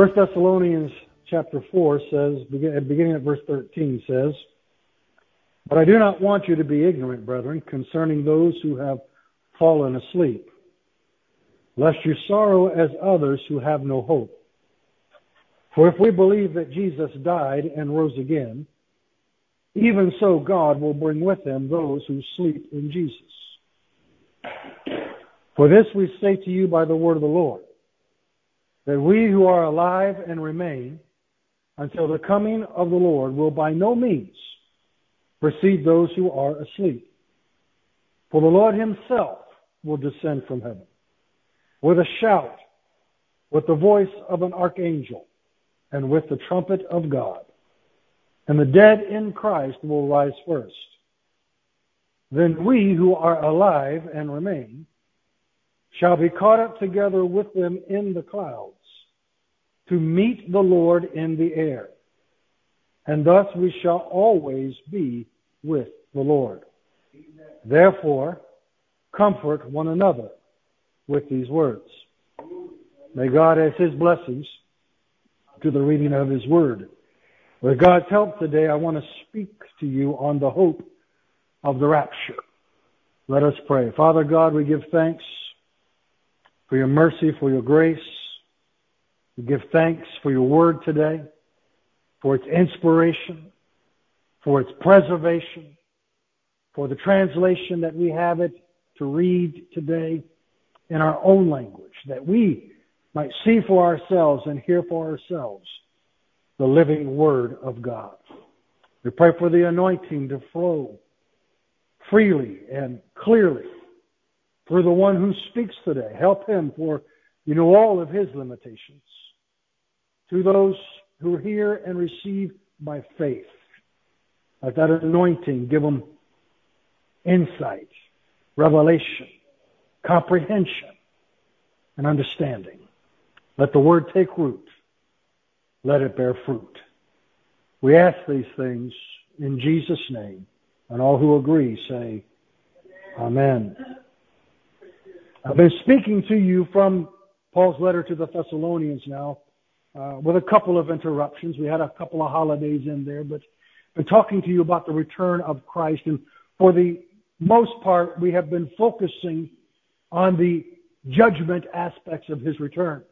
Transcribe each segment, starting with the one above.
First Thessalonians chapter 4 says, beginning at verse 13 says, But I do not want you to be ignorant, brethren, concerning those who have fallen asleep, lest you sorrow as others who have no hope. For if we believe that Jesus died and rose again, even so God will bring with him those who sleep in Jesus. For this we say to you by the word of the Lord, that we who are alive and remain until the coming of the Lord will by no means precede those who are asleep. For the Lord himself will descend from heaven with a shout, with the voice of an archangel, and with the trumpet of God. And the dead in Christ will rise first. Then we who are alive and remain shall be caught up together with them in the clouds to meet the Lord in the air. And thus we shall always be with the Lord. Therefore, comfort one another with these words. May God add his blessings to the reading of his word. With God's help today, I want to speak to you on the hope of the rapture. Let us pray. Father God, we give thanks for your mercy, for your grace. We give thanks for your word today, for its inspiration, for its preservation, for the translation that we have it to read today in our own language, that we might see for ourselves and hear for ourselves the living Word of God. We pray for the anointing to flow freely and clearly through the one who speaks today. Help him for you know all of his limitations. To those who hear and receive by faith, let that anointing give them insight, revelation, comprehension, and understanding. Let the word take root. Let it bear fruit. We ask these things in Jesus' name. And all who agree say, Amen. I've been speaking to you from Paul's letter to the Thessalonians now, uh, with a couple of interruptions. We had a couple of holidays in there, but been talking to you about the return of Christ. And for the most part, we have been focusing on the judgment aspects of his return.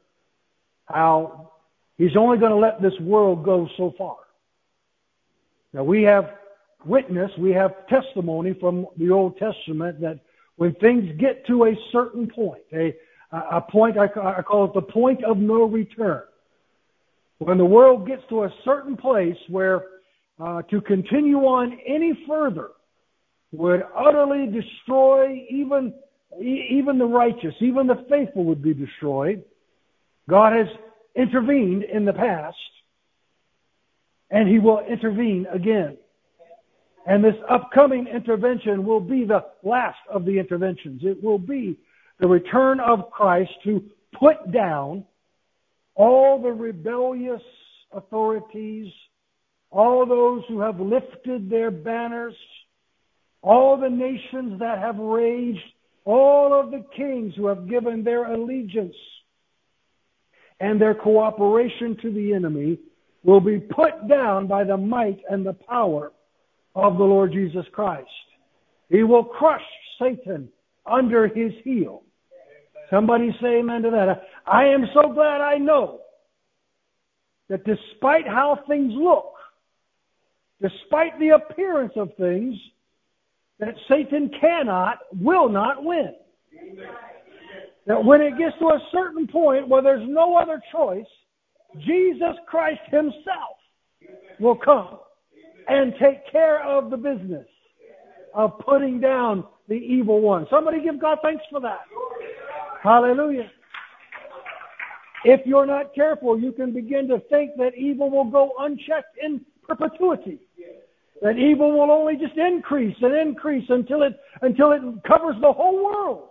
How he's only going to let this world go so far. Now we have witness, we have testimony from the Old Testament that when things get to a certain point, a, point, I, call it the point of no return. When the world gets to a certain place where uh, to continue on any further would utterly destroy even even the righteous, even the faithful would be destroyed. God has intervened in the past, and He will intervene again. And this upcoming intervention will be the last of the interventions. It will be the return of Christ to put down all the rebellious authorities, all those who have lifted their banners, all the nations that have raged, all of the kings who have given their allegiance and their cooperation to the enemy will be put down by the might and the power of the Lord Jesus Christ. He will crush Satan under his heel. Somebody say amen to that. I am so glad I know that despite how things look, despite the appearance of things, that Satan cannot, will not win. That when it gets to a certain point where there's no other choice, Jesus Christ himself will come and take care of the business of putting down the evil one. Somebody give God thanks for that. Hallelujah. If you're not careful, you can begin to think that evil will go unchecked in perpetuity. That evil will only just increase and increase until it until it covers the whole world.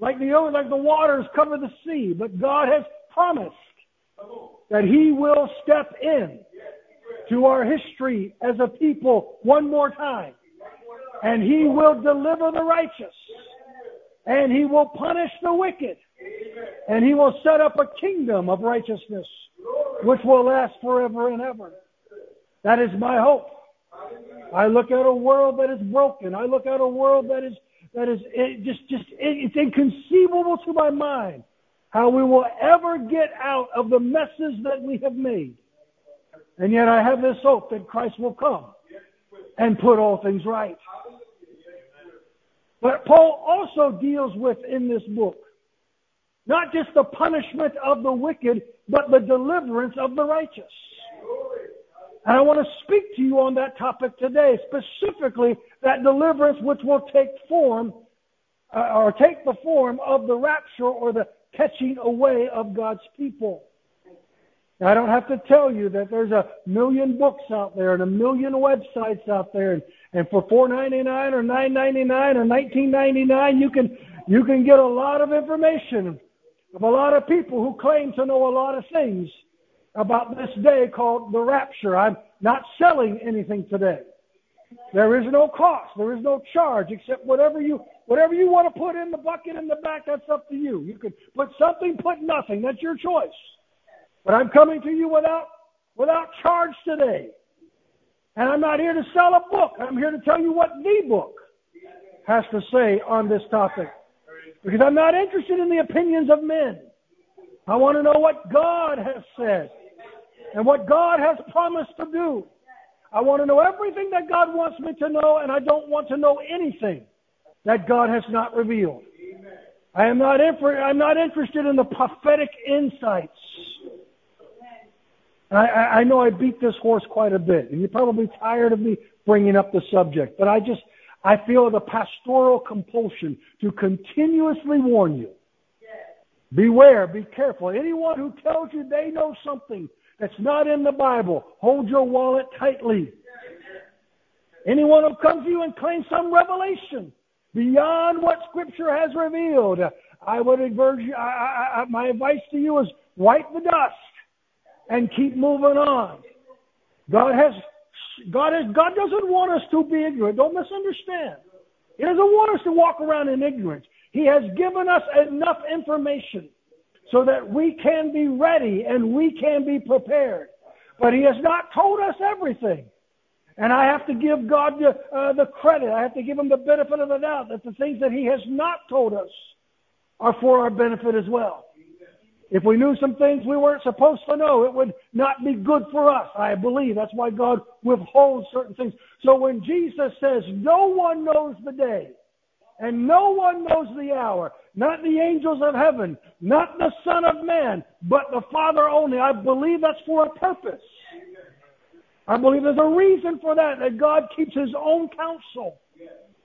Like the like the waters cover the sea. But God has promised that He will step in to our history as a people one more time. And he will deliver the righteous. And he will punish the wicked. And he will set up a kingdom of righteousness which will last forever and ever. That is my hope. I look at a world that is broken. I look at a world that is that is it just just it, it's inconceivable to my mind how we will ever get out of the messes that we have made. And yet I have this hope that Christ will come and put all things right. But Paul also deals with in this book not just the punishment of the wicked, but the deliverance of the righteous. And I want to speak to you on that topic today, specifically that deliverance which will take form, uh, or take the form of the rapture or the catching away of God's people. I don't have to tell you that there's a million books out there and a million websites out there, and, and for four ninety nine or nine ninety nine or nineteen ninety nine, you can you can get a lot of information of a lot of people who claim to know a lot of things about this day called the rapture. I'm not selling anything today. There is no cost. There is no charge except whatever you whatever you want to put in the bucket in the back. That's up to you. You could put something, put nothing. That's your choice. But I'm coming to you without without charge today. And I'm not here to sell a book. I'm here to tell you what the book has to say on this topic. Because I'm not interested in the opinions of men. I want to know what God has said and what God has promised to do. I want to know everything that God wants me to know, and I don't want to know anything that God has not revealed. I am not, I'm not interested in the prophetic insights. I, I know I beat this horse quite a bit, and you're probably tired of me bringing up the subject, but I just, I feel the pastoral compulsion to continuously warn you. Beware, be careful. Anyone who tells you they know something that's not in the Bible, hold your wallet tightly. Anyone who comes to you and claims some revelation beyond what Scripture has revealed, I would advise you, I, I, my advice to you is wipe the dust and keep moving on. God has, God has, God doesn't want us to be ignorant. Don't misunderstand. He doesn't want us to walk around in ignorance. He has given us enough information so that we can be ready and we can be prepared. But He has not told us everything. And I have to give God the, uh, the credit. I have to give Him the benefit of the doubt that the things that He has not told us are for our benefit as well. If we knew some things we weren't supposed to know, it would not be good for us. I believe that's why God withholds certain things. So when Jesus says, no one knows the day, and no one knows the hour, not the angels of heaven, not the Son of Man, but the Father only. I believe that's for a purpose. I believe there's a reason for that, that God keeps his own counsel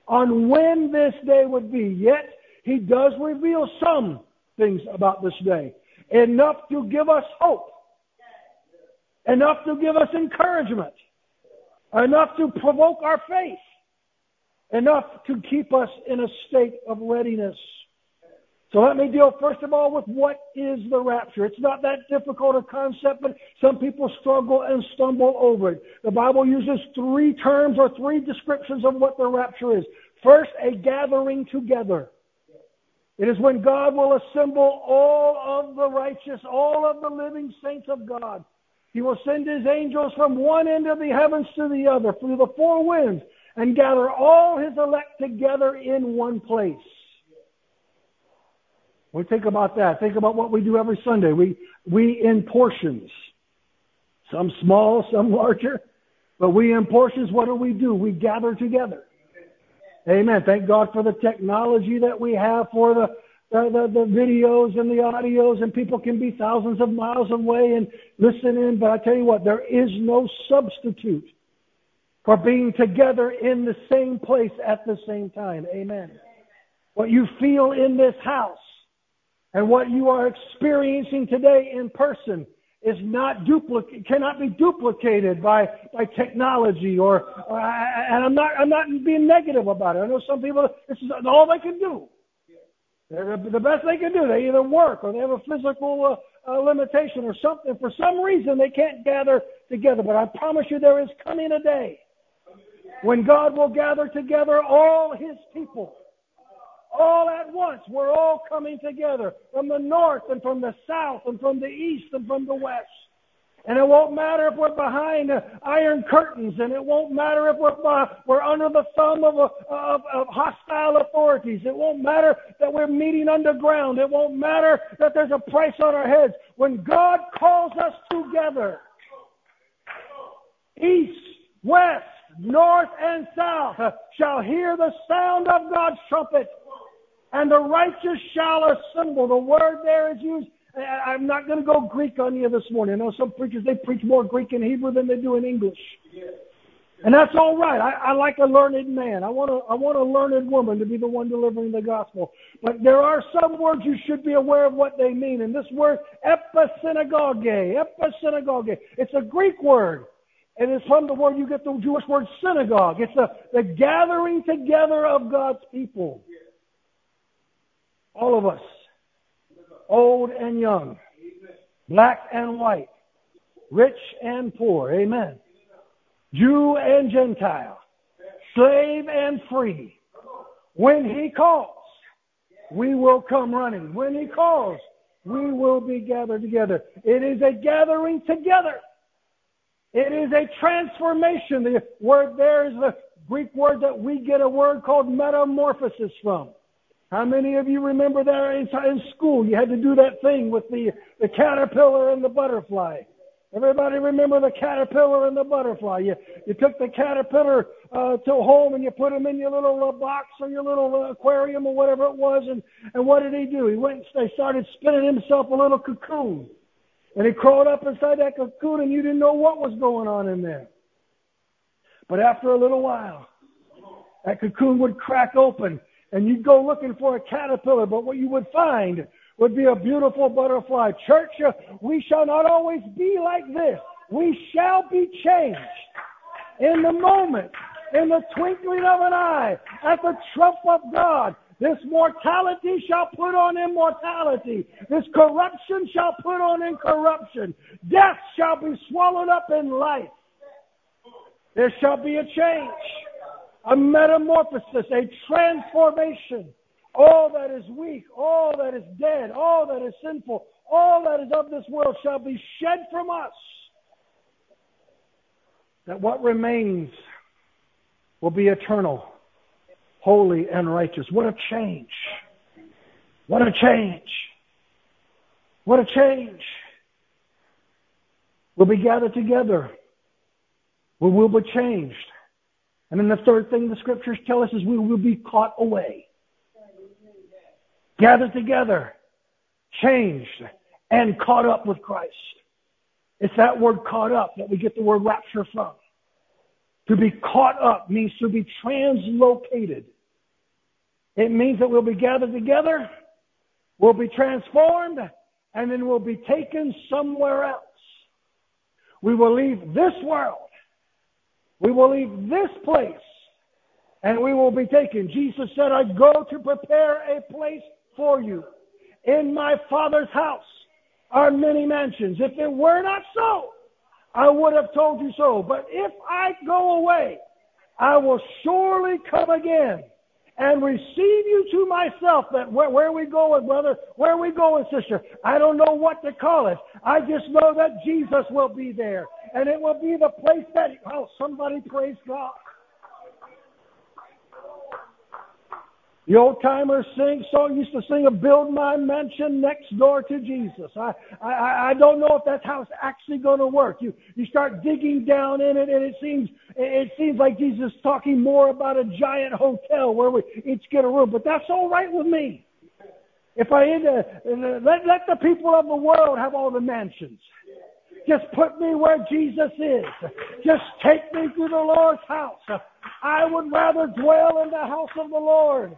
on when this day would be. Yet, he does reveal some things about this day. Enough to give us hope. Enough to give us encouragement. Enough to provoke our faith enough to keep us in a state of readiness. So let me deal first of all with what is the rapture. It's not that difficult a concept, but some people struggle and stumble over it. The Bible uses three terms or three descriptions of what the rapture is. First, a gathering together. It is when God will assemble all of the righteous, all of the living saints of God. He will send his angels from one end of the heavens to the other through the four winds and gather all his elect together in one place. We think about that. Think about what we do every Sunday. We, we in portions. Some small, some larger. But we in portions, what do we do? We gather together. Amen. Thank God for the technology that we have for the, the, the, the, videos and the audios, and people can be thousands of miles away and listen in. But I tell you what, there is no substitute for being together in the same place at the same time. Amen. What you feel in this house and what you are experiencing today in person is not duplicate cannot be duplicated by by technology or, or and I'm not I'm not being negative about it. I know some people this is all they can do. They're the, the best they can do. They either work or they have a physical uh, uh, limitation or something. For some reason, they can't gather together. But I promise you, there is coming a day when God will gather together all his people. All at once, we're all coming together from the north and from the south and from the east and from the west. And it won't matter if we're behind uh, iron curtains, and it won't matter if we're, uh, we're under the thumb of, uh, of, of hostile authorities. It won't matter that we're meeting underground. It won't matter that there's a price on our heads. When God calls us together, east, west, north, and south shall hear the sound of God's trumpet, and the righteous shall assemble. The word there is used I'm not going to go Greek on you this morning. I know some preachers, they preach more Greek and Hebrew than they do in English. And that's all right. I, I like a learned man. I want a, I want a learned woman to be the one delivering the gospel. But there are some words you should be aware of what they mean. And this word, episynagoge, episynagoge, it's a Greek word. And it's from the word you get the Jewish word synagogue. It's the, the gathering together of God's people. All of us old and young, black and white, rich and poor. Amen. Jew and Gentile, slave and free. When he calls, we will come running. When he calls, we will be gathered together. It is a gathering together. It is a transformation. The word there is the Greek word that we get a word called metamorphosis from. How many of you remember there in, school you had to do that thing with the, the caterpillar and the butterfly? Everybody remember the caterpillar and the butterfly? You, you took the caterpillar uh, to home and you put him in your little uh, box or your little uh, aquarium or whatever it was, and, and what did he do? He went they started spinning himself a little cocoon. And he crawled up inside that cocoon and you didn't know what was going on in there. But after a little while, that cocoon would crack open and you'd go looking for a caterpillar, but what you would find would be a beautiful butterfly. Church, we shall not always be like this. We shall be changed in the moment, in the twinkling of an eye, at the trump of God. This mortality shall put on immortality. This corruption shall put on incorruption. Death shall be swallowed up in life. There shall be a change a metamorphosis, a transformation. All that is weak, all that is dead, all that is sinful, all that is of this world shall be shed from us. That what remains will be eternal, holy, and righteous. What a change! What a change! What a change! We'll be gathered together. We will be changed. And then the third thing the scriptures tell us is we will be caught away. Gathered together, changed, and caught up with Christ. It's that word caught up that we get the word rapture from. To be caught up means to be translocated. It means that we'll be gathered together, we'll be transformed, and then we'll be taken somewhere else. We will leave this world we will leave this place and we will be taken. Jesus said, I go to prepare a place for you. In my Father's house are many mansions. If it were not so, I would have told you so. But if I go away, I will surely come again and receive you to myself. That where, where we going, brother? Where we going, sister? I don't know what to call it. I just know that Jesus will be there, and it will be the place that. Oh, somebody praise God. The old timers sing song used to sing a "Build My Mansion Next Door to Jesus." I I, I don't know if that's how it's actually going to work. You you start digging down in it, and it seems it seems like Jesus is talking more about a giant hotel where we each get a room. But that's all right with me. If I end a, let let the people of the world have all the mansions. Just put me where Jesus is. Just take me to the Lord's house. I would rather dwell in the house of the Lord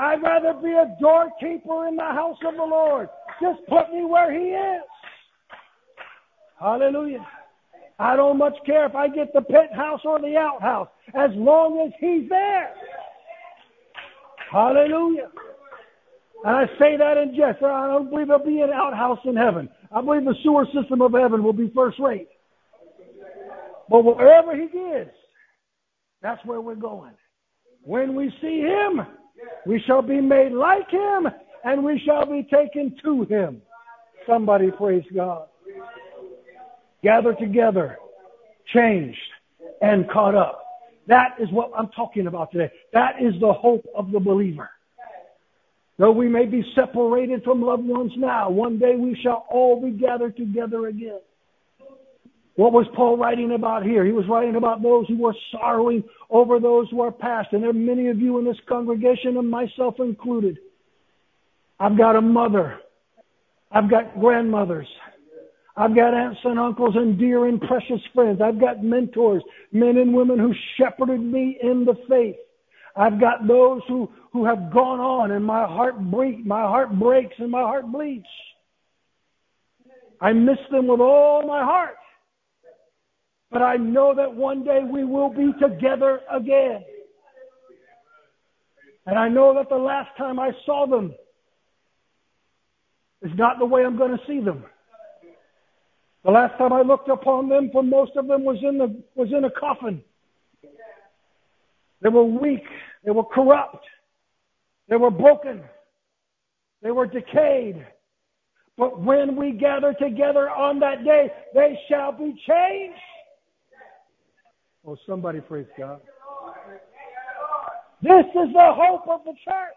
I'd rather be a doorkeeper in the house of the Lord. Just put me where He is. Hallelujah. I don't much care if I get the penthouse or the outhouse, as long as He's there. Hallelujah. And I say that in jest. I don't believe there'll be an outhouse in heaven. I believe the sewer system of heaven will be first rate. But wherever He is, that's where we're going. When we see Him, we shall be made like him, and we shall be taken to him. Somebody praise God. gathered together, changed, and caught up. That is what I'm talking about today. That is the hope of the believer. Though we may be separated from loved ones now, one day we shall all be gathered together again. What was Paul writing about here? He was writing about those who were sorrowing over those who are past. And there are many of you in this congregation, and myself included. I've got a mother. I've got grandmothers. I've got aunts and uncles and dear and precious friends. I've got mentors, men and women who shepherded me in the faith. I've got those who, who have gone on and my heart break, my heart breaks and my heart bleeds. I miss them with all my heart. But I know that one day we will be together again. And I know that the last time I saw them is not the way I'm going to see them. The last time I looked upon them, for most of them, was in the was in a coffin. They were weak. They were corrupt. They were broken. They were decayed. But when we gather together on that day, they shall be changed. Oh, somebody praise God. This is the hope of the church.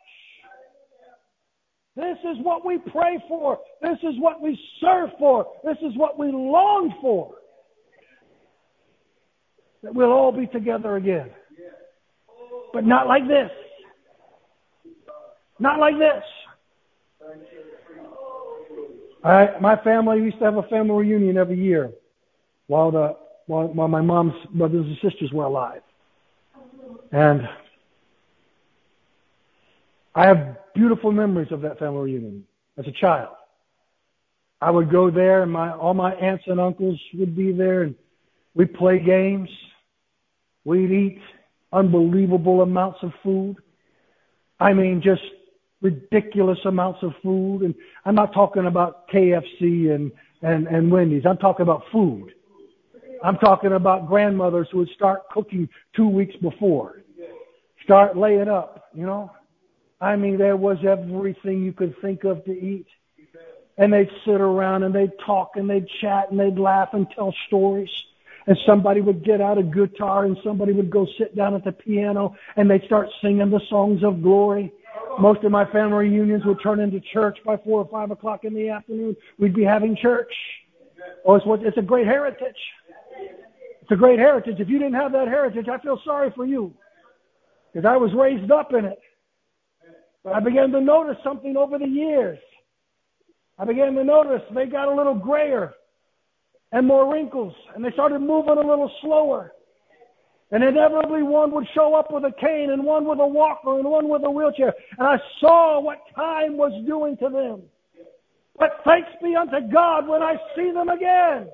This is what we pray for. This is what we serve for. This is what we long for. That we'll all be together again. But not like this. Not like this. I, my family used to have a family reunion every year while the while, while my mom's brothers and sisters were alive. And I have beautiful memories of that family reunion as a child. I would go there and my all my aunts and uncles would be there and we'd play games. We'd eat unbelievable amounts of food. I mean, just ridiculous amounts of food. And I'm not talking about KFC and, and, and Wendy's. I'm talking about food. I'm talking about grandmothers who would start cooking two weeks before. Start laying up, you know. I mean, there was everything you could think of to eat. And they'd sit around and they'd talk and they'd chat and they'd laugh and tell stories and somebody would get out a guitar and somebody would go sit down at the piano and they'd start singing the songs of glory. Most of my family reunions would turn into church by four or five o'clock in the afternoon. We'd be having church. Oh, it's, it's a great heritage. It's a great heritage. If you didn't have that heritage, I feel sorry for you. Because I was raised up in it. But I began to notice something over the years. I began to notice they got a little grayer and more wrinkles, and they started moving a little slower. And inevitably one would show up with a cane and one with a walker and one with a wheelchair. And I saw what time was doing to them. But thanks be unto God when I see them again.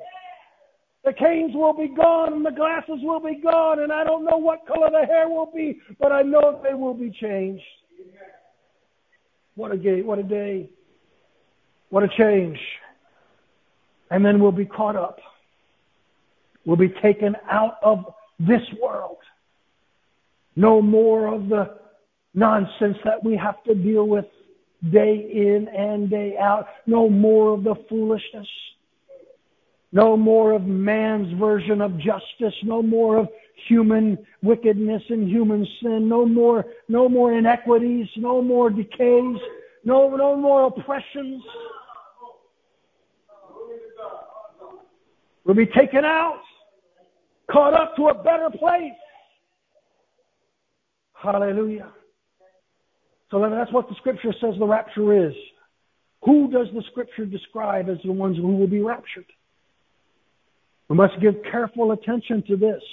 The canes will be gone and the glasses will be gone and I don't know what color the hair will be, but I know they will be changed. What a day, what a day. What a change and then we'll be caught up. We'll be taken out of this world. No more of the nonsense that we have to deal with day in and day out. No more of the foolishness. No more of man's version of justice. No more of human wickedness and human sin. No more, no more inequities. No more decays. No, no more oppressions. Will be taken out, caught up to a better place. Hallelujah. So that's what the scripture says the rapture is. Who does the scripture describe as the ones who will be raptured? We must give careful attention to this.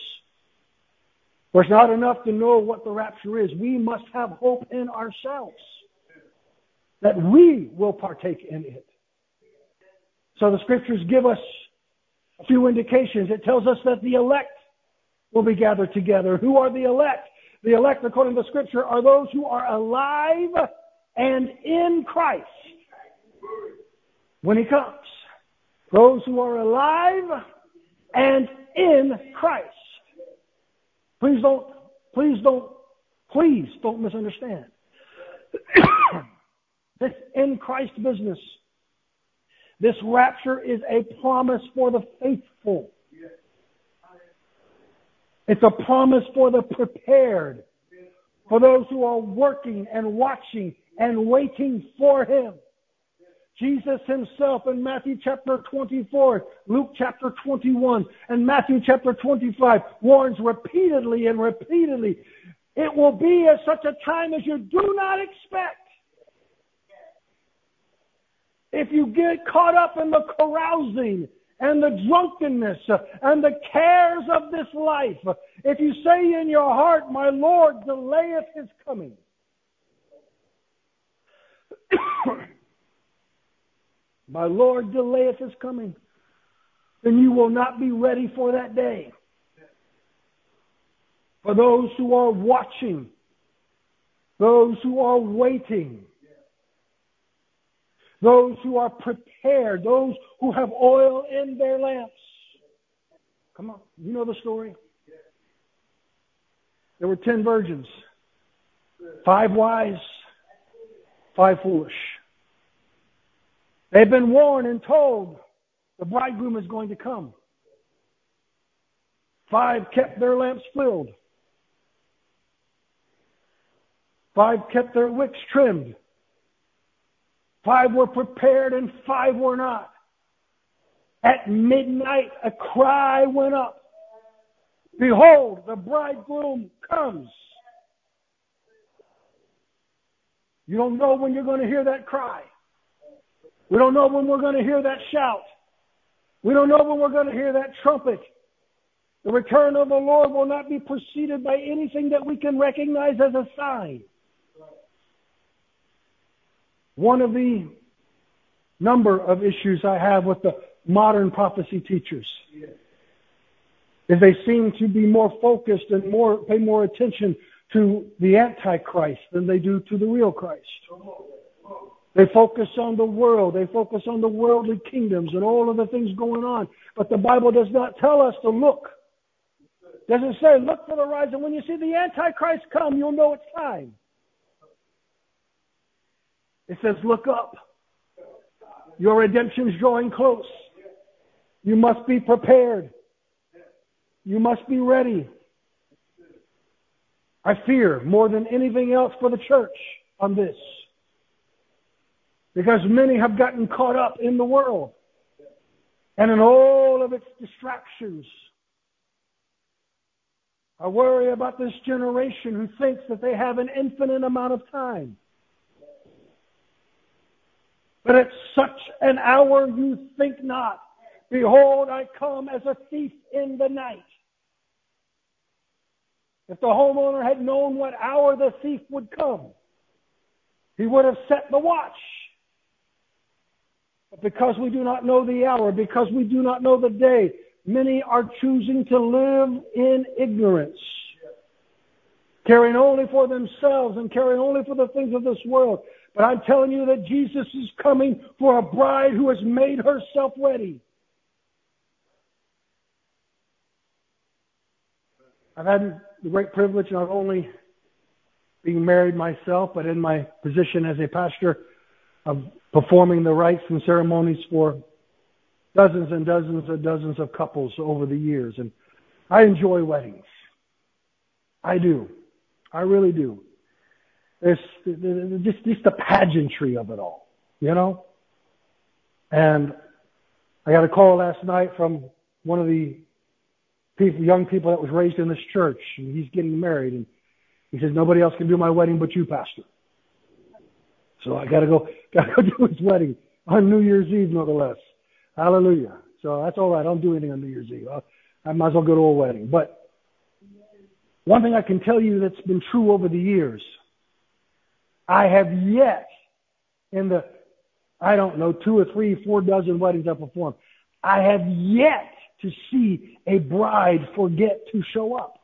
For it's not enough to know what the rapture is. We must have hope in ourselves that we will partake in it. So the scriptures give us a few indications. It tells us that the elect will be gathered together. Who are the elect? The elect, according to Scripture, are those who are alive and in Christ when He comes. Those who are alive and in Christ. Please don't, please don't, please don't misunderstand. this in Christ business This rapture is a promise for the faithful. It's a promise for the prepared, for those who are working and watching and waiting for Him. Jesus himself in Matthew chapter 24, Luke chapter 21, and Matthew chapter 25 warns repeatedly and repeatedly, it will be at such a time as you do not expect. If you get caught up in the carousing and the drunkenness and the cares of this life, if you say in your heart, my Lord delayeth his coming, my Lord delayeth his coming, then you will not be ready for that day. For those who are watching, those who are waiting, those who are prepared, those who have oil in their lamps. Come on, you know the story. There were ten virgins, five wise, five foolish. They've been warned and told the bridegroom is going to come. Five kept their lamps filled. Five kept their wicks trimmed. Five were prepared and five were not. At midnight, a cry went up. Behold, the bridegroom comes. You don't know when you're going to hear that cry. We don't know when we're going to hear that shout. We don't know when we're going to hear that trumpet. The return of the Lord will not be preceded by anything that we can recognize as a sign. One of the number of issues I have with the modern prophecy teachers is they seem to be more focused and more pay more attention to the Antichrist than they do to the real Christ. They focus on the world. They focus on the worldly kingdoms and all of the things going on. But the Bible does not tell us to look. Doesn't say, look for the rise. And when you see the Antichrist come, you'll know it's time. It says, look up. Your redemption's drawing close. You must be prepared. You must be ready. I fear more than anything else for the church on this. Because many have gotten caught up in the world and in all of its distractions. I worry about this generation who thinks that they have an infinite amount of time. But at such an hour you think not. Behold, I come as a thief in the night. If the homeowner had known what hour the thief would come, he would have set the watch. But because we do not know the hour, because we do not know the day, many are choosing to live in ignorance, caring only for themselves and caring only for the things of this world. But I'm telling you that Jesus is coming for a bride who has made herself ready. I've had the great privilege not only being married myself, but in my position as a pastor of performing the rites and ceremonies for dozens and dozens and dozens of couples over the years. And I enjoy weddings. I do. I really do. There's just, just the pageantry of it all, you know? And I got a call last night from one of the people, young people that was raised in this church, and he's getting married, and he says, nobody else can do my wedding but you, Pastor. So I gotta go, gotta go do his wedding on New Year's Eve, nonetheless. Hallelujah. So that's all right. I don't do anything on New Year's Eve. I might as well go to a wedding. But one thing I can tell you that's been true over the years I have yet, in the, I don't know, two or three, four dozen weddings I've performed, I have yet to see a bride forget to show up.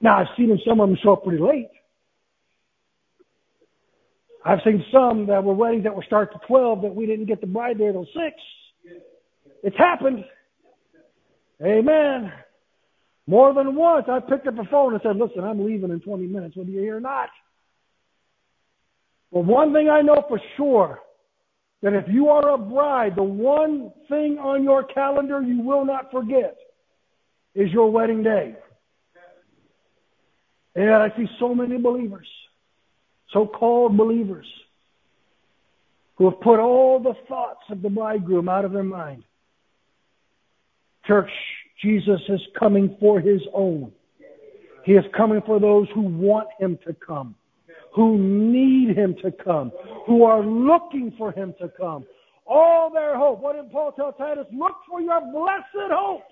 Now, I've seen some of them show up pretty late. I've seen some that were weddings that were start to 12 that we didn't get the bride there till 6. It's happened. Amen. More than once, I picked up the phone and said, listen, I'm leaving in 20 minutes, whether you're here or not. But one thing I know for sure, that if you are a bride, the one thing on your calendar you will not forget is your wedding day. And I see so many believers, so-called believers, who have put all the thoughts of the bridegroom out of their mind. Church, Jesus is coming for his own. He is coming for those who want him to come, who need him to come, who are looking for him to come. All their hope. What did Paul tell Titus? Look for your blessed hope.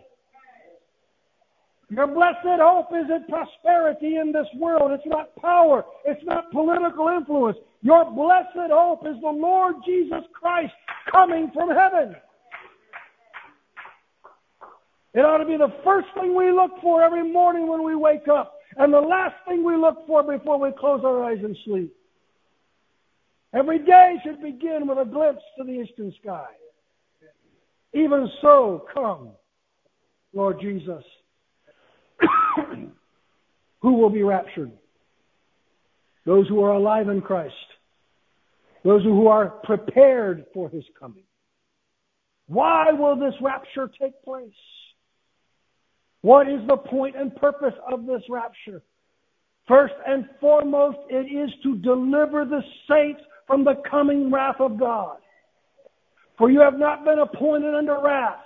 Your blessed hope isn't prosperity in this world. It's not power. It's not political influence. Your blessed hope is the Lord Jesus Christ coming from heaven. It ought to be the first thing we look for every morning when we wake up, and the last thing we look for before we close our eyes and sleep. Every day should begin with a glimpse to the eastern sky. Even so, come, Lord Jesus. who will be raptured? Those who are alive in Christ. Those who are prepared for his coming. Why will this rapture take place? What is the point and purpose of this rapture? First and foremost, it is to deliver the saints from the coming wrath of God. For you have not been appointed under wrath,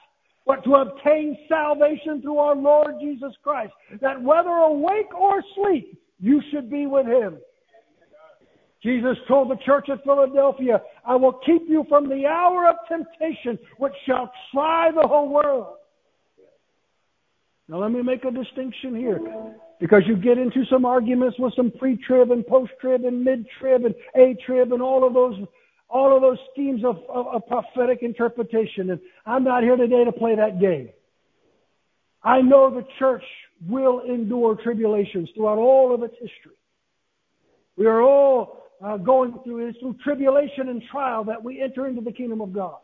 but to obtain salvation through our Lord Jesus Christ, that whether awake or asleep, you should be with him. Jesus told the church at Philadelphia, I will keep you from the hour of temptation which shall try the whole world. Now let me make a distinction here. Because you get into some arguments with some pre-trib and post-trib and mid-trib and A-trib and all of those, all of those schemes of, of, of prophetic interpretation. And I'm not here today to play that game. I know the church will endure tribulations throughout all of its history. We are all uh, going through, it's through tribulation and trial that we enter into the kingdom of God.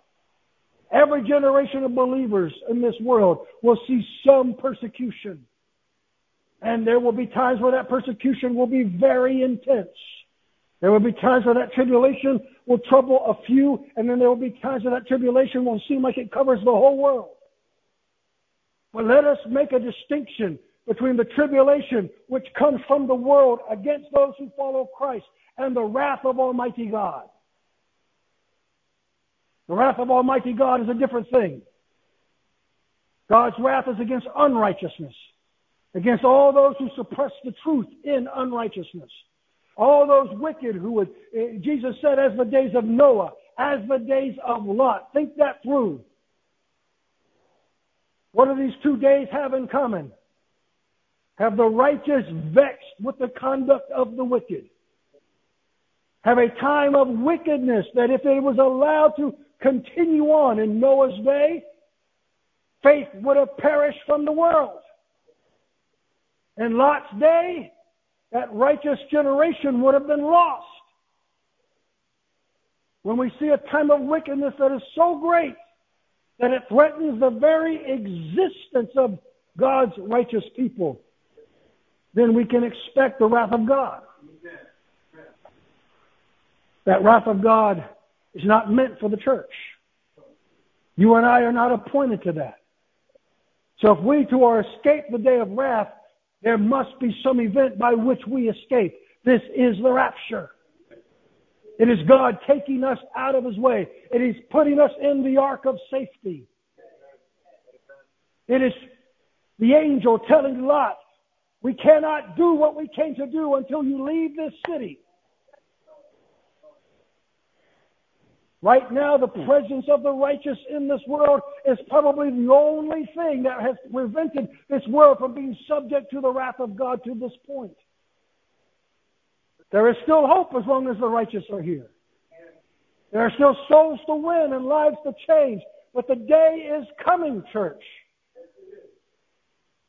Every generation of believers in this world will see some persecution. And there will be times where that persecution will be very intense. There will be times where that tribulation will trouble a few, and then there will be times where that tribulation will seem like it covers the whole world. But let us make a distinction between the tribulation which comes from the world against those who follow Christ and the wrath of Almighty God. The wrath of Almighty God is a different thing. God's wrath is against unrighteousness, against all those who suppress the truth in unrighteousness. All those wicked who would, eh, Jesus said, as the days of Noah, as the days of Lot. Think that through. What do these two days have in common? Have the righteous vexed with the conduct of the wicked? Have a time of wickedness that if it was allowed to continue on in Noah's day, faith would have perished from the world. In Lot's day, that righteous generation would have been lost. When we see a time of wickedness that is so great that it threatens the very existence of God's righteous people, then we can expect the wrath of God. That wrath of God is not meant for the church. You and I are not appointed to that. So if we to our escape the day of wrath, there must be some event by which we escape. This is the rapture. It is God taking us out of His way. It is putting us in the ark of safety. It is the angel telling Lot, we cannot do what we came to do until you leave this city. Right now, the hmm. presence of the righteous in this world is probably the only thing that has prevented this world from being subject to the wrath of God to this point. There is still hope as long as the righteous are here. There are still souls to win and lives to change. But the day is coming, church,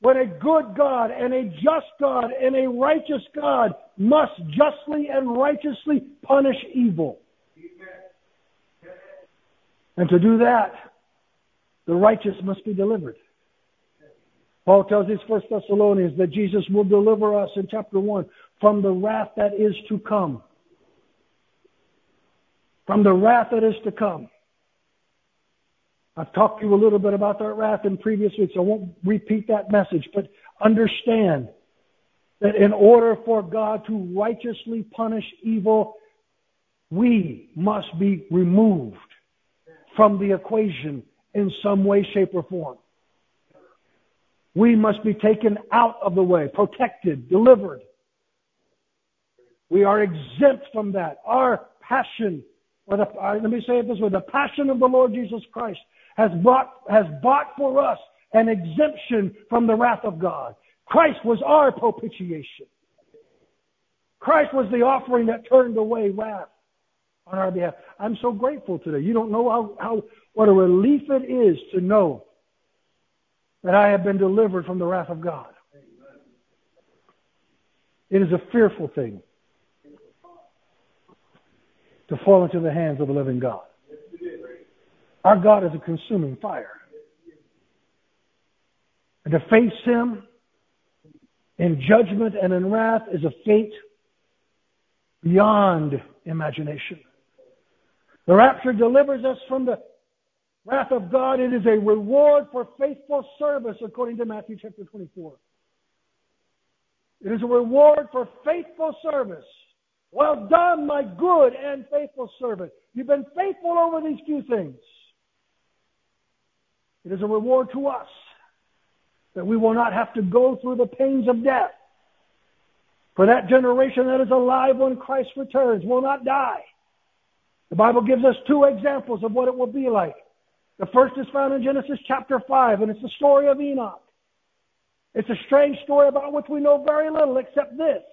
when a good God and a just God and a righteous God must justly and righteously punish evil. And to do that, the righteous must be delivered. Paul tells his first Thessalonians that Jesus will deliver us in chapter 1 from the wrath that is to come. from the wrath that is to come. I've talked to you a little bit about that wrath in previous weeks. I won't repeat that message, but understand that in order for God to righteously punish evil, we must be removed from the equation in some way, shape, or form. We must be taken out of the way, protected, delivered. We are exempt from that. Our passion, or the, uh, let me say it this way, the passion of the Lord Jesus Christ has bought, has bought for us an exemption from the wrath of God. Christ was our propitiation. Christ was the offering that turned away wrath on our behalf. I'm so grateful today. You don't know how, how what a relief it is to know that I have been delivered from the wrath of God. It is a fearful thing to fall into the hands of the living God. Our God is a consuming fire. And to face Him in judgment and in wrath is a fate beyond imagination. The rapture delivers us from the wrath of God. It is a reward for faithful service, according to Matthew chapter 24. It is a reward for faithful service. Well done, my good and faithful servant. You've been faithful over these few things. It is a reward to us that we will not have to go through the pains of death. For that generation that is alive when Christ returns will not die. The Bible gives us two examples of what it will be like. The first is found in Genesis chapter 5, and it's the story of Enoch. It's a strange story about which we know very little except this.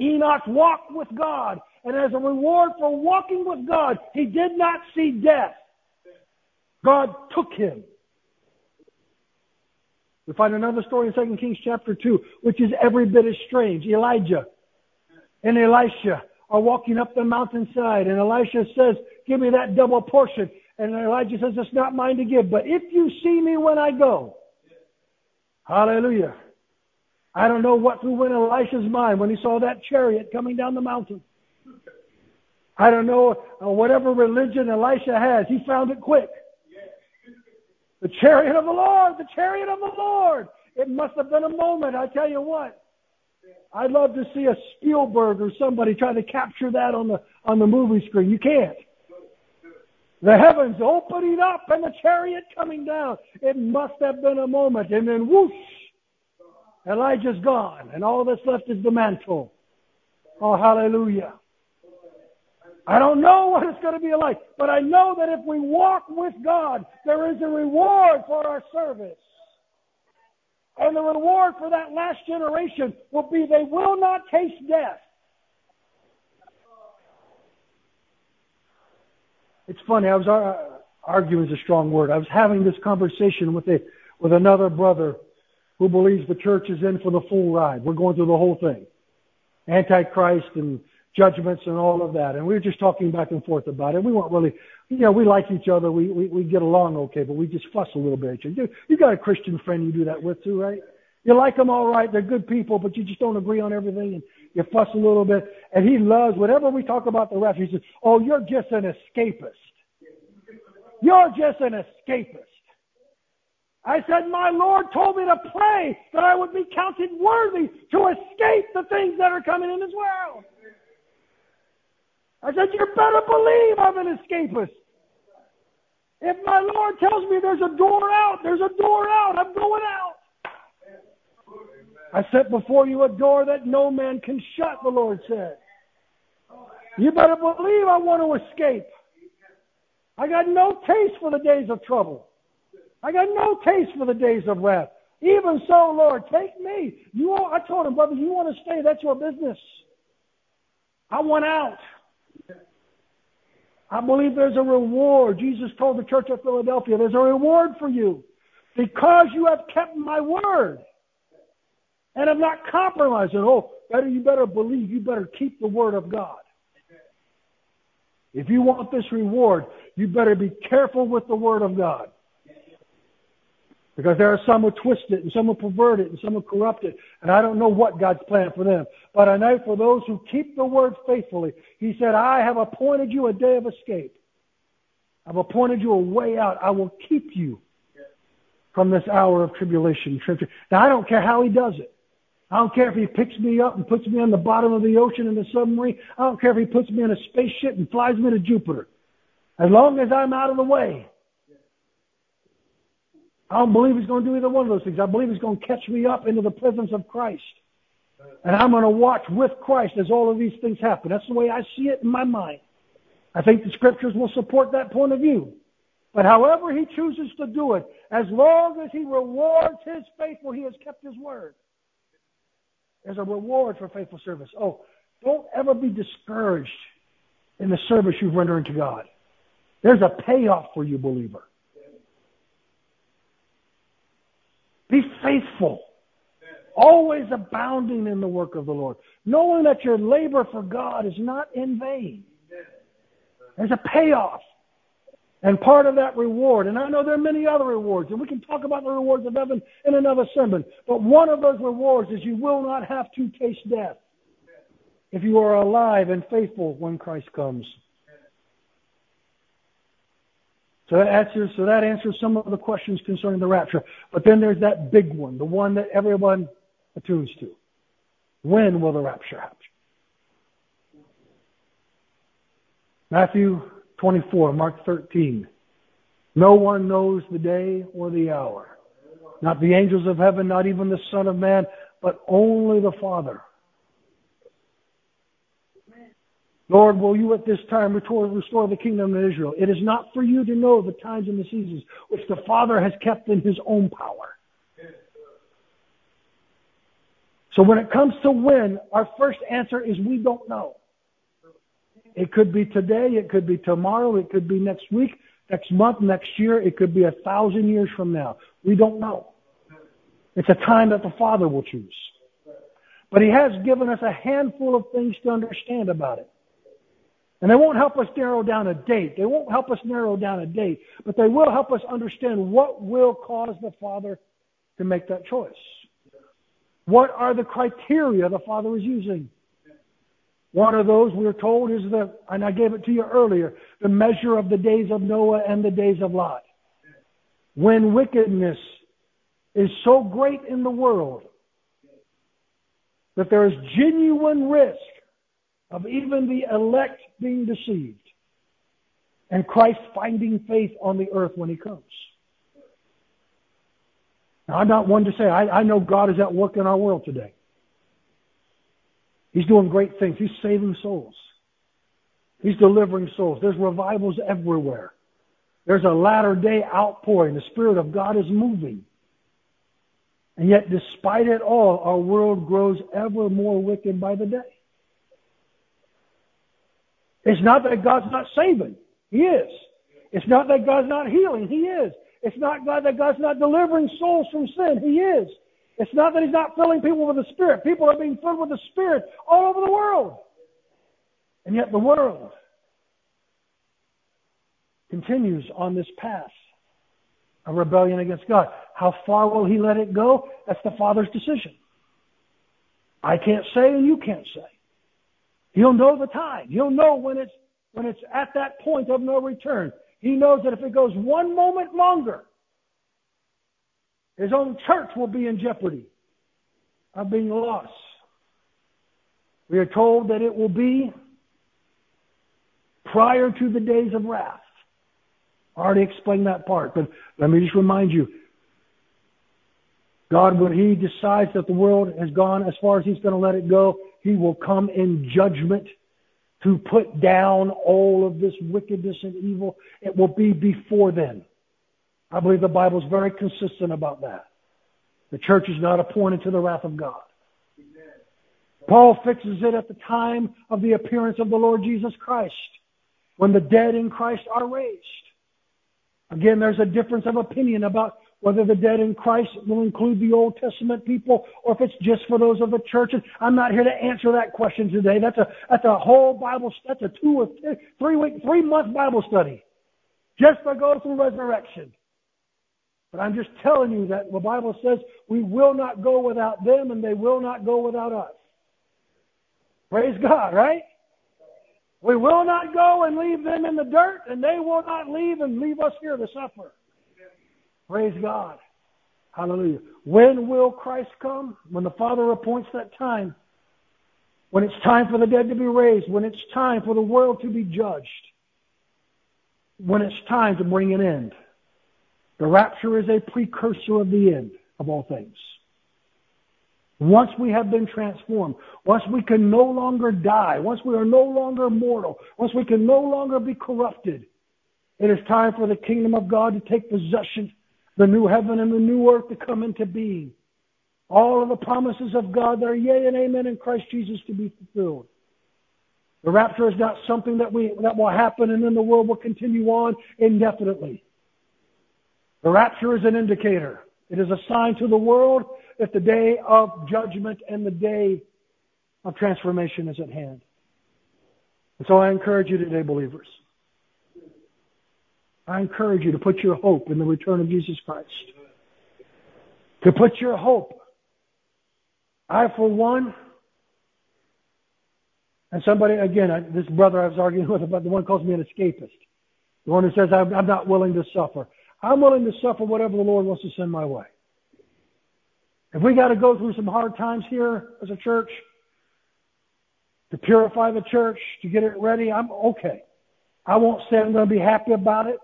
Enoch walked with God, and as a reward for walking with God, he did not see death. God took him. We find another story in 2 Kings chapter 2, which is every bit as strange. Elijah and Elisha are walking up the mountainside, and Elisha says, Give me that double portion. And Elijah says, It's not mine to give, but if you see me when I go, hallelujah. I don't know what through in Elisha's mind when he saw that chariot coming down the mountain. I don't know uh, whatever religion Elisha has, he found it quick. The chariot of the Lord, the chariot of the Lord. It must have been a moment, I tell you what. I'd love to see a Spielberg or somebody try to capture that on the on the movie screen. You can't. The heavens opening up and the chariot coming down. It must have been a moment. And then whoosh, Elijah's gone, and all that's left is the mantle. Oh, hallelujah. I don't know what it's going to be like, but I know that if we walk with God, there is a reward for our service. And the reward for that last generation will be they will not taste death. It's funny, I was uh, arguing is a strong word. I was having this conversation with a with another brother who believes the church is in for the full ride. We're going through the whole thing. Antichrist and judgments and all of that. And we were just talking back and forth about it. We weren't really, you know, we like each other. We, we, we get along okay, but we just fuss a little bit. You, you got a Christian friend you do that with too, right? You like them all right. They're good people, but you just don't agree on everything and you fuss a little bit. And he loves, whatever we talk about the rapture, he says, oh, you're just an escapist. You're just an escapist. I said, My Lord told me to pray that I would be counted worthy to escape the things that are coming in this world. I said, You better believe I'm an escapist. If my Lord tells me there's a door out, there's a door out. I'm going out. I set before you a door that no man can shut, the Lord said. You better believe I want to escape. I got no taste for the days of trouble. I got no taste for the days of wrath. Even so, Lord, take me. You, want, I told him, brother, you want to stay? That's your business. I want out. I believe there's a reward. Jesus told the church of Philadelphia, there's a reward for you because you have kept my word and have not compromised it. Oh, better you better believe. You better keep the word of God. If you want this reward, you better be careful with the word of God. Because there are some who twist it, and some who pervert it, and some who corrupt it. And I don't know what God's plan for them. But I know for those who keep the word faithfully, He said, I have appointed you a day of escape. I've appointed you a way out. I will keep you from this hour of tribulation. Now, I don't care how He does it. I don't care if He picks me up and puts me on the bottom of the ocean in a submarine. I don't care if He puts me in a spaceship and flies me to Jupiter. As long as I'm out of the way, I don't believe he's going to do either one of those things. I believe he's going to catch me up into the presence of Christ. And I'm going to watch with Christ as all of these things happen. That's the way I see it in my mind. I think the scriptures will support that point of view. But however he chooses to do it, as long as he rewards his faithful, he has kept his word. There's a reward for faithful service. Oh, don't ever be discouraged in the service you've rendered to God. There's a payoff for you, believer. Be faithful. Always abounding in the work of the Lord. Knowing that your labor for God is not in vain. There's a payoff. And part of that reward, and I know there are many other rewards, and we can talk about the rewards of heaven in another sermon, but one of those rewards is you will not have to taste death if you are alive and faithful when Christ comes. So so that answers some of the questions concerning the rapture. But then there's that big one, the one that everyone attunes to. When will the rapture happen? Matthew 24, Mark 13. No one knows the day or the hour. Not the angels of heaven, not even the Son of Man, but only the Father. Lord, will you at this time restore, restore the kingdom of Israel? It is not for you to know the times and the seasons which the Father has kept in his own power. So when it comes to when, our first answer is we don't know. It could be today, it could be tomorrow, it could be next week, next month, next year, it could be a thousand years from now. We don't know. It's a time that the Father will choose. But He has given us a handful of things to understand about it. And they won't help us narrow down a date. They won't help us narrow down a date, but they will help us understand what will cause the Father to make that choice. What are the criteria the Father is using? One of those we're told is the, and I gave it to you earlier, the measure of the days of Noah and the days of Lot. When wickedness is so great in the world that there is genuine risk of even the elect being deceived and Christ finding faith on the earth when he comes. Now, I'm not one to say, I, I know God is at work in our world today. He's doing great things. He's saving souls. He's delivering souls. There's revivals everywhere. There's a latter day outpouring. The Spirit of God is moving. And yet, despite it all, our world grows ever more wicked by the day. It's not that God's not saving. He is. It's not that God's not healing. He is. It's not God that God's not delivering souls from sin. He is. It's not that He's not filling people with the Spirit. People are being filled with the Spirit all over the world. And yet the world continues on this path of rebellion against God. How far will He let it go? That's the Father's decision. I can't say and you can't say. He'll know the time. He'll know when it's when it's at that point of no return. He knows that if it goes one moment longer, his own church will be in jeopardy of being lost. We are told that it will be prior to the days of wrath. I already explained that part, but let me just remind you. God, when He decides that the world has gone as far as He's going to let it go, he will come in judgment to put down all of this wickedness and evil. It will be before then. I believe the Bible is very consistent about that. The church is not appointed to the wrath of God. Paul fixes it at the time of the appearance of the Lord Jesus Christ, when the dead in Christ are raised. Again, there's a difference of opinion about whether the dead in Christ will include the Old Testament people or if it's just for those of the church. And I'm not here to answer that question today. That's a, that's a whole Bible, that's a two or three week, three month Bible study. Just to go through resurrection. But I'm just telling you that the Bible says we will not go without them and they will not go without us. Praise God, right? We will not go and leave them in the dirt and they will not leave and leave us here to suffer. Praise God. Hallelujah. When will Christ come? When the Father appoints that time. When it's time for the dead to be raised. When it's time for the world to be judged. When it's time to bring an end. The rapture is a precursor of the end of all things. Once we have been transformed, once we can no longer die, once we are no longer mortal, once we can no longer be corrupted, it is time for the kingdom of God to take possession the new heaven and the new earth to come into being. All of the promises of God that are yea and amen in Christ Jesus to be fulfilled. The rapture is not something that we that will happen and then the world will continue on indefinitely. The rapture is an indicator. It is a sign to the world that the day of judgment and the day of transformation is at hand. And so I encourage you today, believers, I encourage you to put your hope in the return of Jesus Christ. To put your hope. I, for one, and somebody, again, I, this brother I was arguing with about the one calls me an escapist. The one who says, I'm, I'm not willing to suffer. I'm willing to suffer whatever the Lord wants to send my way. If we got to go through some hard times here as a church to purify the church, to get it ready, I'm okay. I won't say I'm going to be happy about it.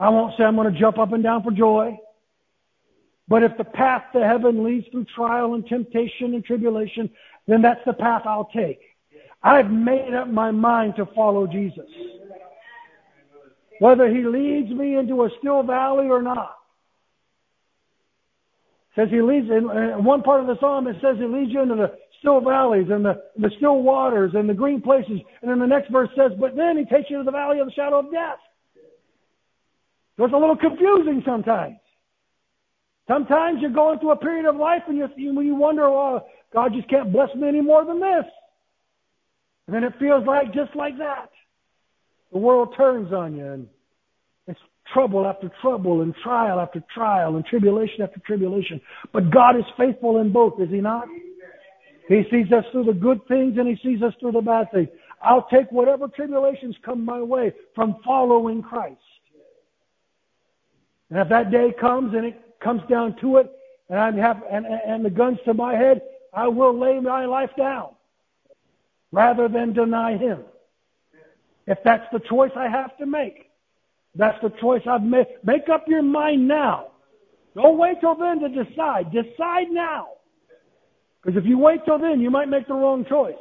I won't say I'm going to jump up and down for joy. But if the path to heaven leads through trial and temptation and tribulation, then that's the path I'll take. I've made up my mind to follow Jesus. Whether he leads me into a still valley or not. Says he leads in one part of the psalm it says he leads you into the still valleys and the, the still waters and the green places. And then the next verse says, but then he takes you to the valley of the shadow of death. So it's a little confusing sometimes. Sometimes you're going through a period of life and you, you wonder, oh, God just can't bless me any more than this. And then it feels like just like that. The world turns on you and it's trouble after trouble and trial after trial and tribulation after tribulation. But God is faithful in both, is He not? He sees us through the good things and He sees us through the bad things. I'll take whatever tribulations come my way from following Christ. And if that day comes and it comes down to it, and I have and, and the guns to my head, I will lay my life down rather than deny Him. If that's the choice I have to make, that's the choice I've made. Make up your mind now. Don't wait till then to decide. Decide now. Because if you wait till then, you might make the wrong choice.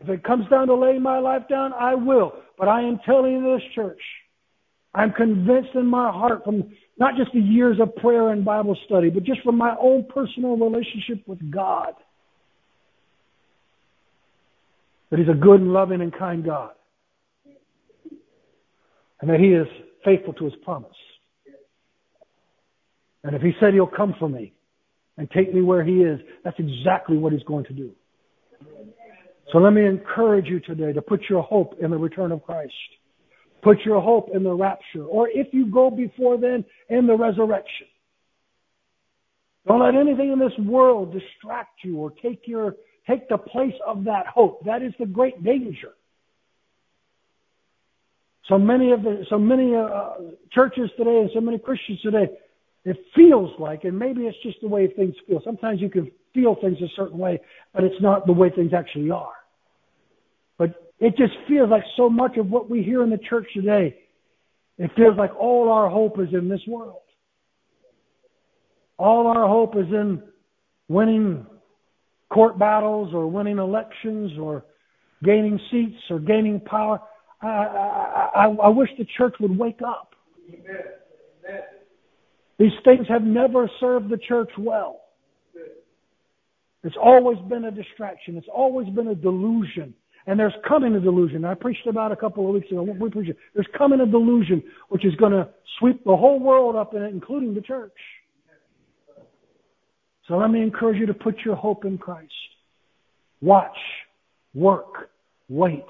If it comes down to laying my life down, I will. But I am telling this church, I'm convinced in my heart from not just the years of prayer and Bible study, but just from my own personal relationship with God, that He's a good and loving and kind God. And that He is faithful to His promise. And if He said He'll come for me and take me where He is, that's exactly what He's going to do. So let me encourage you today to put your hope in the return of Christ. Put your hope in the rapture, or if you go before then, in the resurrection. Don't let anything in this world distract you or take your take the place of that hope. That is the great danger. So many of the so many uh, churches today and so many Christians today, it feels like, and maybe it's just the way things feel. Sometimes you can feel things a certain way, but it's not the way things actually are. But it just feels like so much of what we hear in the church today, it feels like all our hope is in this world. All our hope is in winning court battles or winning elections or gaining seats or gaining power. I, I, I, I wish the church would wake up. These things have never served the church well. It's always been a distraction. It's always been a delusion. And there's coming a delusion. I preached about a couple of weeks ago. We preached, there's coming a delusion which is going to sweep the whole world up in it, including the church. So let me encourage you to put your hope in Christ. Watch, work, wait.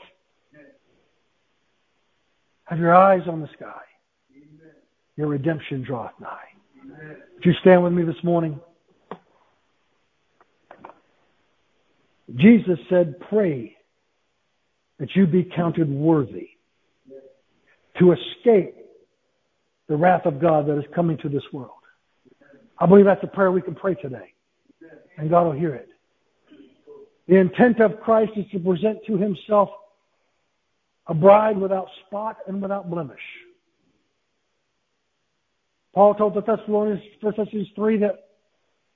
Have your eyes on the sky. your redemption draweth nigh. Would you stand with me this morning? Jesus said, pray that you be counted worthy to escape the wrath of God that is coming to this world. I believe that's a prayer we can pray today. And God will hear it. The intent of Christ is to present to himself a bride without spot and without blemish. Paul told the Thessalonians, 1 Thessalonians 3, that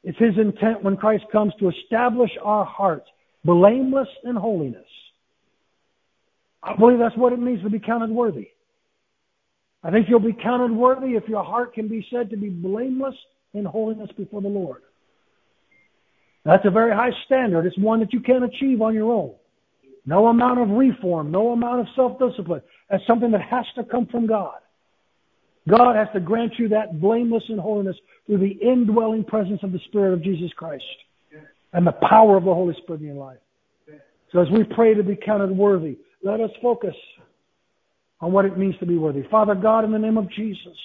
it's his intent when Christ comes to establish our hearts blameless in holiness. I believe that's what it means to be counted worthy. I think you'll be counted worthy if your heart can be said to be blameless in holiness before the Lord. That's a very high standard. It's one that you can't achieve on your own. No amount of reform, no amount of self-discipline. That's something that has to come from God. God has to grant you that blameless in holiness through the indwelling presence of the Spirit of Jesus Christ and the power of the Holy Spirit in your life. So as we pray to be counted worthy, let us focus on what it means to be worthy. Father God, in the name of Jesus,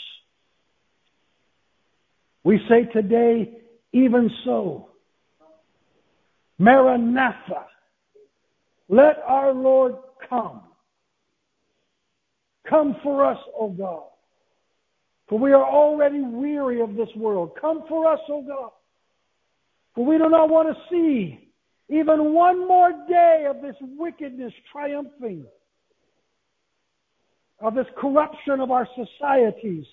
we say today, even so, Maranatha, let our Lord come. Come for us, O God. For we are already weary of this world. Come for us, O God. For we do not want to see even one more day of this wickedness triumphing, of this corruption of our societies,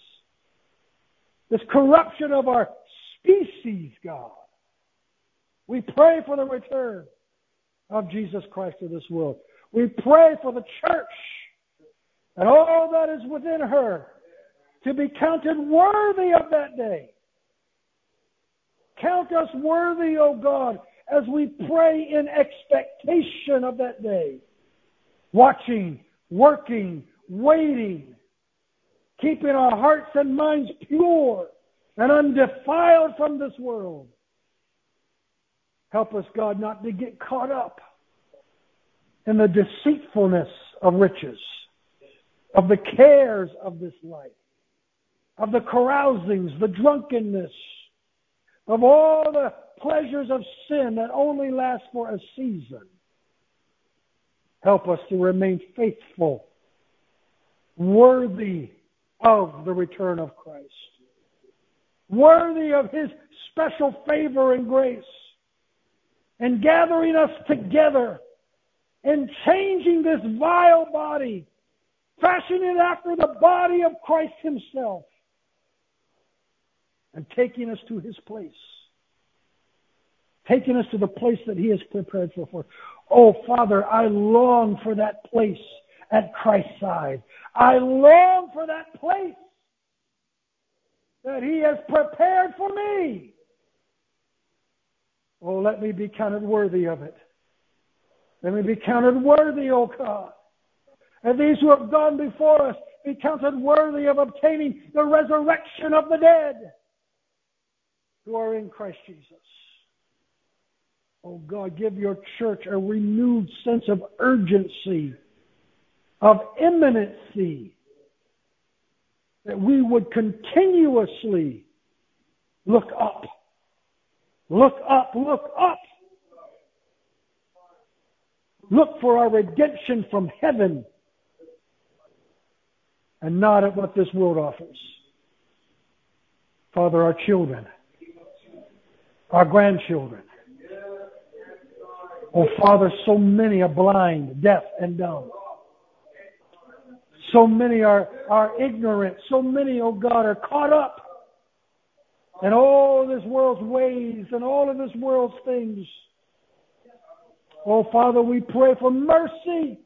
this corruption of our species, God. We pray for the return of Jesus Christ to this world. We pray for the church and all that is within her to be counted worthy of that day. Count us worthy, O God, as we pray in expectation of that day. Watching, working, waiting, keeping our hearts and minds pure and undefiled from this world. Help us, God, not to get caught up in the deceitfulness of riches, of the cares of this life, of the carousings, the drunkenness, of all the pleasures of sin that only last for a season. Help us to remain faithful, worthy of the return of Christ, worthy of His special favor and grace, and gathering us together and changing this vile body, fashioning it after the body of Christ Himself, and taking us to His place. Taking us to the place that He has prepared for. Us. Oh, Father, I long for that place at Christ's side. I long for that place that He has prepared for me. Oh, let me be counted worthy of it. Let me be counted worthy, O God. And these who have gone before us be counted worthy of obtaining the resurrection of the dead who are in Christ Jesus. Oh God, give your church a renewed sense of urgency, of imminency, that we would continuously look up. Look up, look up. Look for our redemption from heaven and not at what this world offers. Father, our children, our grandchildren. Oh, Father, so many are blind, deaf, and dumb. So many are, are ignorant. So many, oh God, are caught up in all of this world's ways and all of this world's things. Oh, Father, we pray for mercy.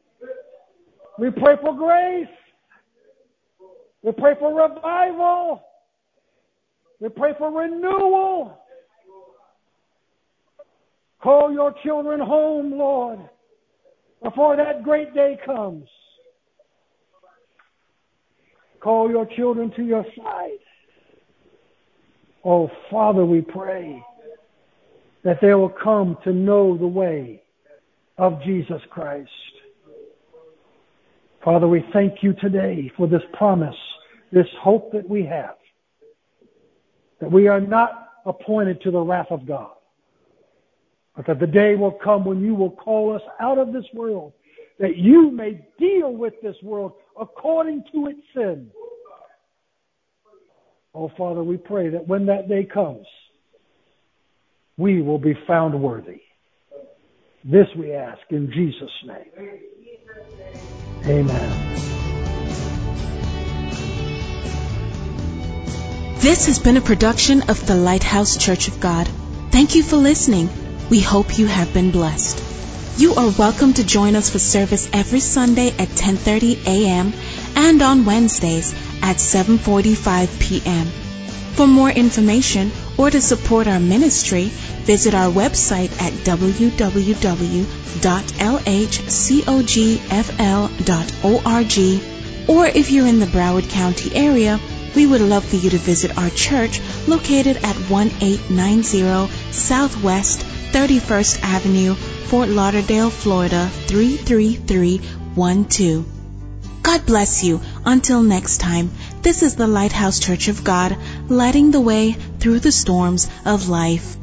We pray for grace. We pray for revival. We pray for renewal. Call your children home, Lord, before that great day comes. Call your children to your side. Oh, Father, we pray that they will come to know the way of Jesus Christ. Father, we thank you today for this promise this hope that we have. That we are not appointed to the wrath of God. But that the day will come when you will call us out of this world. That you may deal with this world according to its sin. Oh, Father, we pray that when that day comes, we will be found worthy. This we ask in Jesus' name. Amen. This has been a production of the Lighthouse Church of God. Thank you for listening. We hope you have been blessed. You are welcome to join us for service every Sunday at 10:30 a.m. and on Wednesdays at 7:45 p.m. For more information or to support our ministry, visit our website at www.lhcogfl.org or if you're in the Broward County area, we would love for you to visit our church located at 1890 Southwest 31st Avenue, Fort Lauderdale, Florida 33312. God bless you. Until next time, this is the Lighthouse Church of God, lighting the way through the storms of life.